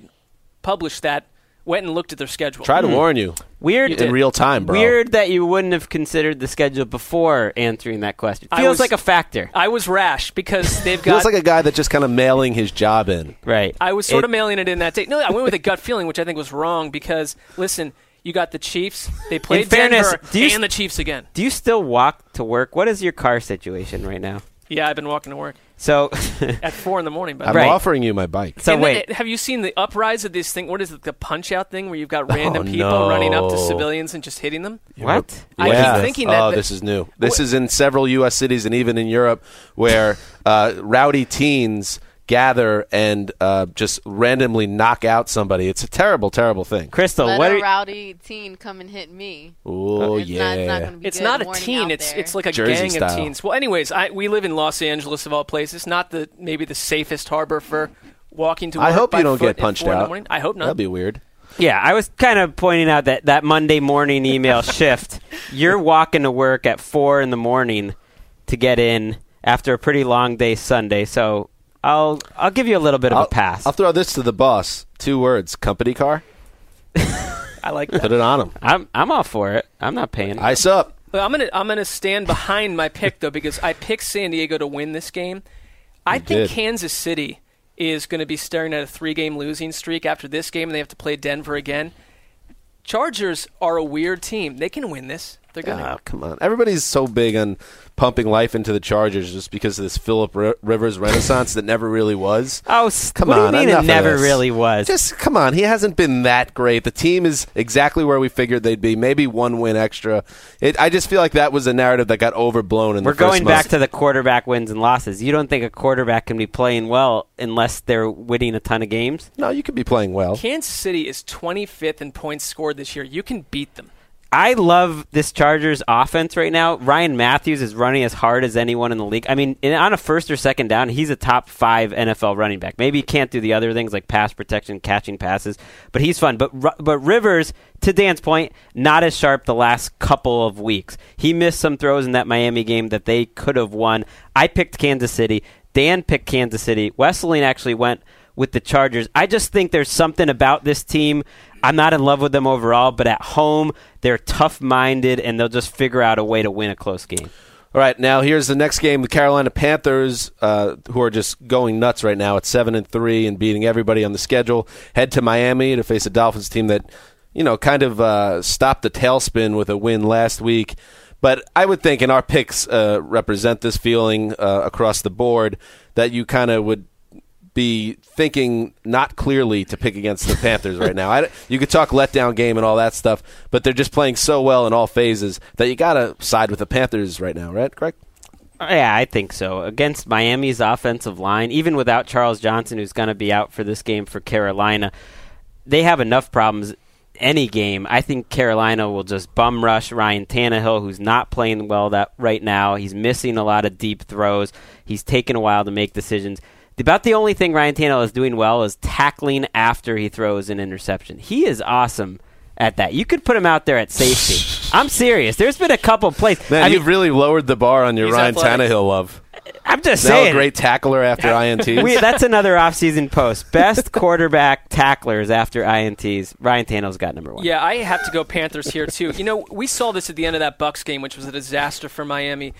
published that, went and looked at their schedule. Try to hmm. warn you. Weird in real time, bro. Weird that you wouldn't have considered the schedule before answering that question. I Feels was- like a factor. I was rash because they've got. Feels like a guy that's just kind of mailing his job in. Right. I was sort It- of mailing it in that day. No, I went with a gut feeling, which I think was wrong because listen, you got the Chiefs. They played fairness, Denver do you and the Chiefs again. Do you still walk to work? What is your car situation right now? Yeah, I've been walking to work So, at four in the morning. By I'm. Right. offering you my bike. so And wait. it- have you seen the uprise of this thing? What is it? The punch out thing where you've got random Oh, people no. running up to civilians and just hitting them? What? I Yeah. keep thinking that. Oh, that- this is new. This is in several U.S. cities and even in Europe, where uh, rowdy teens gather and uh, just randomly knock out somebody. It's a terrible, terrible thing. Crystal, Let what a are you, rowdy teen come and hit me. Oh it's yeah. Not, it's not, be It's good not a teen. It's there. it's like a Jersey gang style. of teens. Well, anyways, I, we live in Los Angeles of all places. Not the maybe the safest harbor for walking to work. I hope by you don't get punched four out. I hope not. That'd be weird. Yeah, I was kind of pointing out that that Monday morning email shift. You're walking to work at four in the morning to get in after a pretty long day Sunday. So I'll I'll give you a little bit of I'll, a pass. I'll throw this to the boss. Two words: company car. I like that. Put it on him. I'm I'm all for it. I'm not paying. Ice up. Well, I'm gonna I'm gonna stand behind my pick though because I picked San Diego to win this game. I You think did. Kansas City is going to be staring at a three-game losing streak after this game, and they have to play Denver again. Chargers are a weird team. They can win this. They're going to. Oh, ah, come on. Everybody's so big on pumping life into the Chargers just because of this Philip R- Rivers renaissance that never really was. Oh, Come what on, do you mean it never really was? Just come on. He hasn't been that great. The team is exactly where we figured they'd be. Maybe one win extra. It, I just feel like that was a narrative that got overblown in We're the first going month. back to the quarterback wins and losses. You don't think a quarterback can be playing well unless they're winning a ton of games? No, you could be playing well. Kansas City is 25th in points scored this year. You can beat them. I love this Chargers offense right now. Ryan Mathews is running as hard as anyone in the league. I mean, in, on a first or second down, he's a top five NFL running back. Maybe he can't do the other things like pass protection, catching passes, but he's fun. But but Rivers, to Dan's point, not as sharp the last couple of weeks. He missed some throws in that Miami game that they could have won. I picked Kansas City. Dan picked Kansas City. Wesseling actually went with the Chargers. I just think there's something about this team. I'm not in love with them overall, but at home, they're tough minded and they'll just figure out a way to win a close game. All right, now here's the next game. The Carolina Panthers, uh, who are just going nuts right now at seven and three and beating everybody on the schedule, head to Miami to face a Dolphins team that, you know, kind of uh, stopped the tailspin with a win last week. But I would think, and our picks uh, represent this feeling uh, across the board, that you kind of would be thinking not clearly to pick against the Panthers right now. I, you could talk letdown game and all that stuff, but they're just playing so well in all phases that you got to side with the Panthers right now, right? Correct? Uh, yeah, I think so. Against Miami's offensive line, even without Charles Johnson, who's going to be out for this game for Carolina, they have enough problems any game. I think Carolina will just bum rush Ryan Tannehill, who's not playing well that right now. He's missing a lot of deep throws. He's taken a while to make decisions. About the only thing Ryan Tannehill is doing well is tackling after he throws an interception. He is awesome at that. You could put him out there at safety. I'm serious. There's been a couple plays. Man, I you've really lowered the bar on your He's Ryan athletic. Tannehill love. I'm just Now saying. a great tackler after INTs. We, that's another offseason post. Best quarterback tacklers after INTs. Ryan Tannehill's got number one. Yeah, I have to go Panthers here too. You know, we saw this at the end of that Bucks game, which was a disaster for Miami.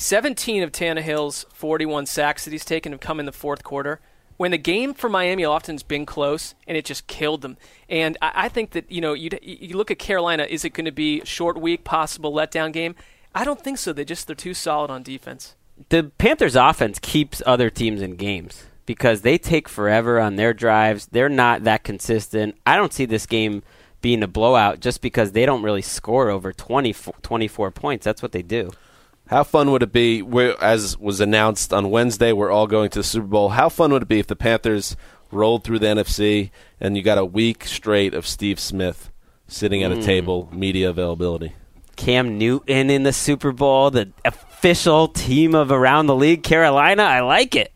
17 of Tannehill's 41 sacks that he's taken have come in the fourth quarter. When the game for Miami often has been close, and it just killed them. And I, I think that you know, you you look at Carolina. Is it going to be short week, possible letdown game? I don't think so. They just they're too solid on defense. The Panthers' offense keeps other teams in games because they take forever on their drives. They're not that consistent. I don't see this game being a blowout just because they don't really score over 20, 24 points. That's what they do. How fun would it be, as was announced on Wednesday, we're all going to the Super Bowl. How fun would it be if the Panthers rolled through the NFC and you got a week straight of Steve Smith sitting at a table, media availability? Cam Newton in the Super Bowl, the official team of around the league, Carolina. I like it.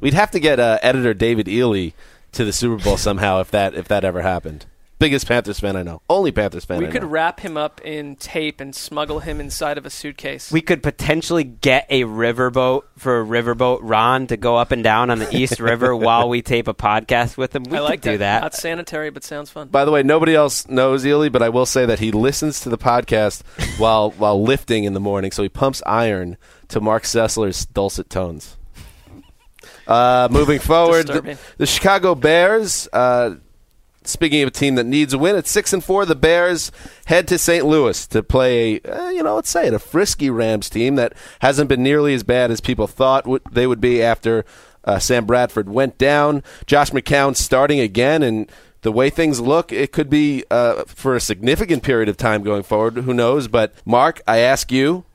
We'd have to get uh, editor David Ely to the Super Bowl somehow if that if that ever happened. Biggest Panthers fan I know. Only Panthers fan We I could know. wrap him up in tape and smuggle him inside of a suitcase. We could potentially get a riverboat for a riverboat Ron to go up and down on the East River while we tape a podcast with him. We I like could do that. Not sanitary, but sounds fun. By the way, nobody else knows Ely, but I will say that he listens to the podcast while while lifting in the morning, so he pumps iron to Mark Sessler's dulcet tones. Uh, moving forward, the, the Chicago Bears. Uh, speaking of a team that needs a win, at six and four, the Bears head to St. Louis to play. Uh, you know, let's say it, a frisky Rams team that hasn't been nearly as bad as people thought they would be after uh, Sam Bradford went down. Josh McCown starting again, and the way things look, it could be uh, for a significant period of time going forward. Who knows? But Mark, I ask you.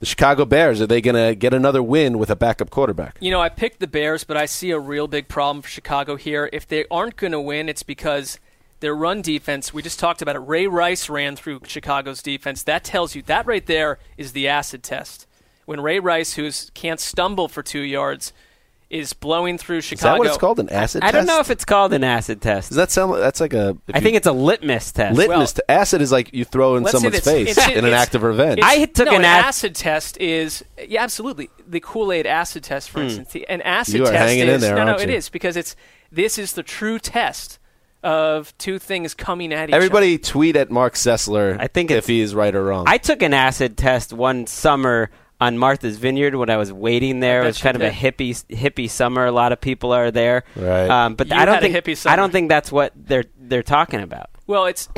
The Chicago Bears, are they going to get another win with a backup quarterback? You know, I picked the Bears, but I see a real big problem for Chicago here. If they aren't going to win, it's because their run defense, we just talked about it. Ray Rice ran through Chicago's defense. That tells you that right there is the acid test. When Ray Rice, who can't stumble for two yards, is blowing through Chicago. Is that what it's called? An acid test? I test? don't know if it's called an acid test. Does that sound like that's like a? I you- think it's a litmus test. litmus. t- acid is like you throw in someone's it's- face it's- in an act of revenge. I took no, an an ac- acid test is yeah, absolutely the Kool Aid acid test, for instance. The- An acid Hmm. You are test hanging is in there, no, no, aren't it you? is because it's this is the true test of two things coming at each other. Everybody tweet at Mark Sessler. I think if it's- he is right or wrong. I took an acid test one summer on Martha's Vineyard when I was waiting there. It was kind of a hippie hippie summer. A lot of people are there. Right. Um, but You I don't think I don't think that's what they're they're talking about. Well, it's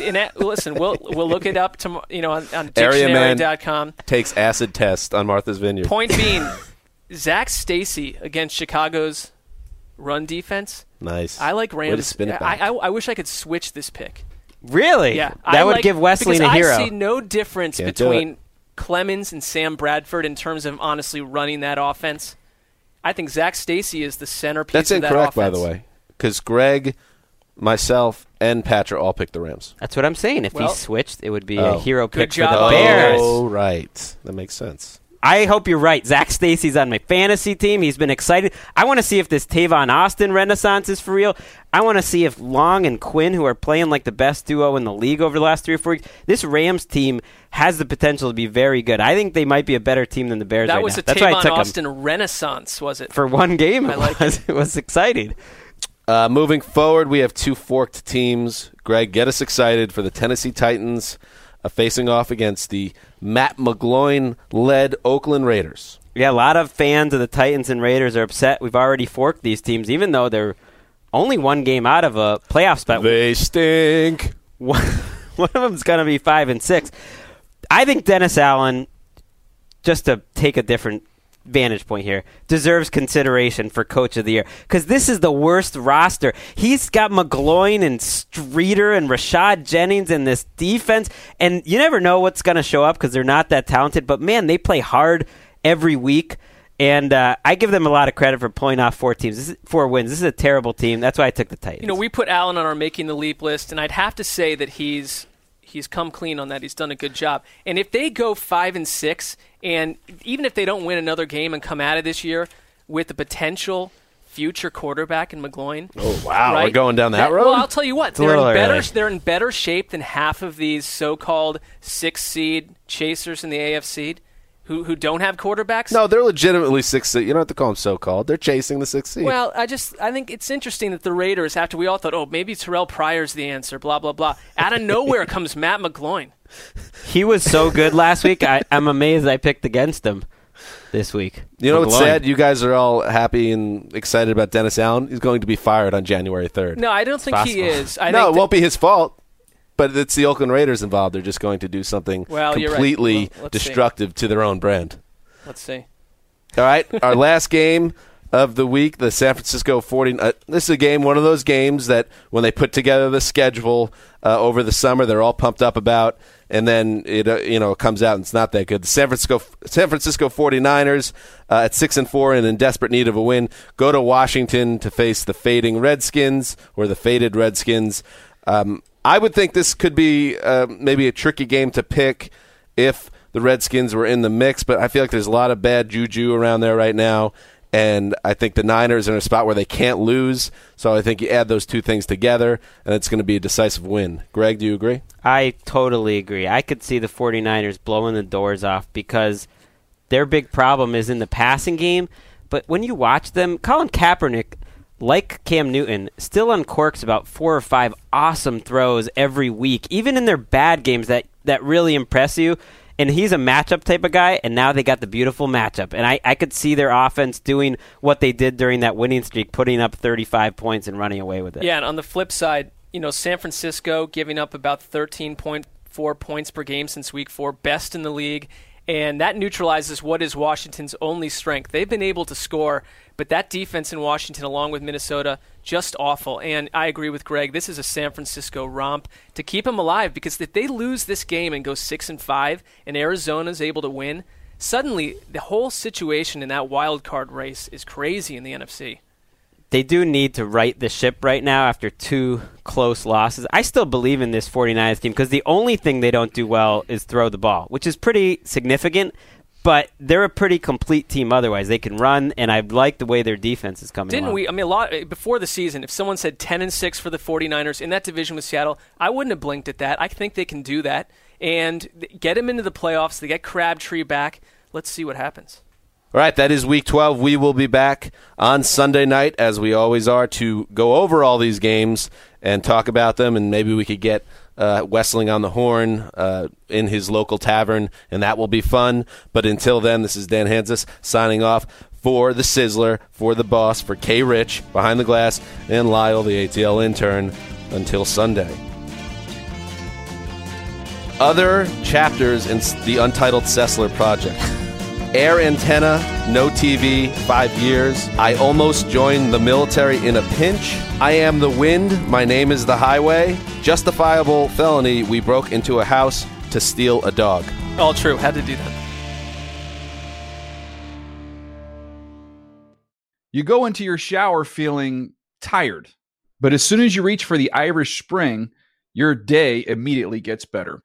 in a, listen. We'll we'll look it up tomorrow. You know, on, on Area man. dictionary.com. Takes acid test on Martha's Vineyard. Point being, Zac Stacy against Chicago's run defense. Nice. I like Way to Rams. spin it I, back. I, I wish I could switch this pick. Really? Yeah, That I would like- give Wesley because a hero. I see no difference Can't between Clemens and Sam Bradford in terms of honestly running that offense. I think Zac Stacy is the centerpiece. That's of that incorrect, by the way, because Greg, myself, and Patrick all picked the Rams. That's what I'm saying. If Well- he switched, it would be Oh. a hero Good pick job for the Bears. Oh, right. That makes sense. I hope you're right. Zac Stacy's on my fantasy team. He's been excited. I want to see if this Tavon Austin renaissance is for real. I want to see if Long and Quinn, who are playing like the best duo in the league over the last three or four weeks, this Rams team has the potential to be very good. I think they might be a better team than the Bears That right was now. a That's why I Tavon took 'em. Austin renaissance, was it? for one game. It I like was. It was exciting. Uh, moving forward, we have two forked teams. Greg, get us excited for the Tennessee Titans facing off against the Matt McGloin-led Oakland Raiders. Yeah, a lot of fans of the Titans and Raiders are upset. We've already forked these teams, even though they're only one game out of a playoff spot. They stink. one one of them's going to be five and six. I think Dennis Allen, just to take a different vantage point here, deserves consideration for Coach of the Year because this is the worst roster. He's got McGloin and Streater and Rashad Jennings in this defense, and you never know what's going to show up because they're not that talented. But man, they play hard every week. And uh, I give them a lot of credit for pulling off four teams, this is, four wins. This is a terrible team. That's why I took the Titans. You know, we put Allen on our making the leap list, and I'd have to say that he's he's come clean on that. He's done a good job. And if they go five and six, and even if they don't win another game and come out of this year with the potential future quarterback in McGloin, Oh, wow. right? We're going down that, road? Well, I'll tell you what, they're in better. early. They're in better shape than half of these so-called six seed chasers in the AFC who who don't have quarterbacks. no, they're legitimately six seed. You don't have to call them so-called. They're chasing the sixth seed. Well, I just I think it's interesting that the Raiders, after we all thought, oh, maybe Terrelle Pryor's the answer, blah blah blah, out of nowhere comes Matt McGloin. He was so good last week. I, I'm amazed I picked against him this week. you know what's sad? You guys are all happy and excited about Dennis Allen. He's going to be fired on January 3rd. No, I don't think he is. I no, think it that- won't be his fault. But it's the Oakland Raiders involved. They're just going to do something Well, you're right. completely Well, let's see. destructive to their own brand. Let's see. All right, our last game of the week, the San Francisco 40. Uh, this is a game, one of those games that when they put together the schedule uh, over the summer, they're all pumped up about, and then it uh, you know comes out and it's not that good. The San Francisco San Francisco 49ers uh, at six and four and in desperate need of a win go to Washington to face the fading Redskins or the faded Redskins. Um, I would think this could be uh, maybe a tricky game to pick if the Redskins were in the mix, but I feel like there's a lot of bad juju around there right now. And I think the Niners are in a spot where they can't lose. So I think you add those two things together, and it's going to be a decisive win. Greg, do you agree? I totally agree. I could see the 49ers blowing the doors off because their big problem is in the passing game. But when you watch them, Colin Kaepernick, like Cam Newton, still uncorks about four or five awesome throws every week, even in their bad games that, that really impress you. And he's a matchup type of guy, and now they got the beautiful matchup. And I, I could see their offense doing what they did during that winning streak, putting up 35 points and running away with it. Yeah, and on the flip side, you know, San Francisco giving up about 13.4 points per game since week four, best in the league. And that neutralizes what is Washington's only strength. They've been able to score, but that defense in Washington, along with Minnesota, just awful. And I agree with Greg. This is a San Francisco romp to keep them alive because if they lose this game and go six and five, and Arizona's able to win, suddenly the whole situation in that wild card race is crazy in the NFC. They do need to right the ship right now after two close losses. I still believe in this 49ers team because the only thing they don't do well is throw the ball, which is pretty significant. But they're a pretty complete team otherwise. They can run, and I like the way their defense is coming Didn't along. we? I mean, a lot eh, before the season. If someone said ten and six for the 49ers in that division with Seattle, I wouldn't have blinked at that. I think they can do that and get them into the playoffs. They get Crabtree back. Let's see what happens. All right, that is week 12. We will be back on Sunday night, as we always are, to go over all these games and talk about them, and maybe we could get uh, Wesseling on the Horn uh, in his local tavern, and that will be fun. But until then, this is Dan Hanzus signing off for the Sizzler, for the boss, for K Rich behind the glass, and Lyle, the ATL intern. Until Sunday. Other chapters in the Untitled Sessler project. Air antenna, no TV, five years. I almost joined the military in a pinch. I am the wind, my name is the highway. Justifiable felony, we broke into a house to steal a dog. All true. Had to do that. You go into your shower feeling tired, but as soon as you reach for the Irish Spring, your day immediately gets better.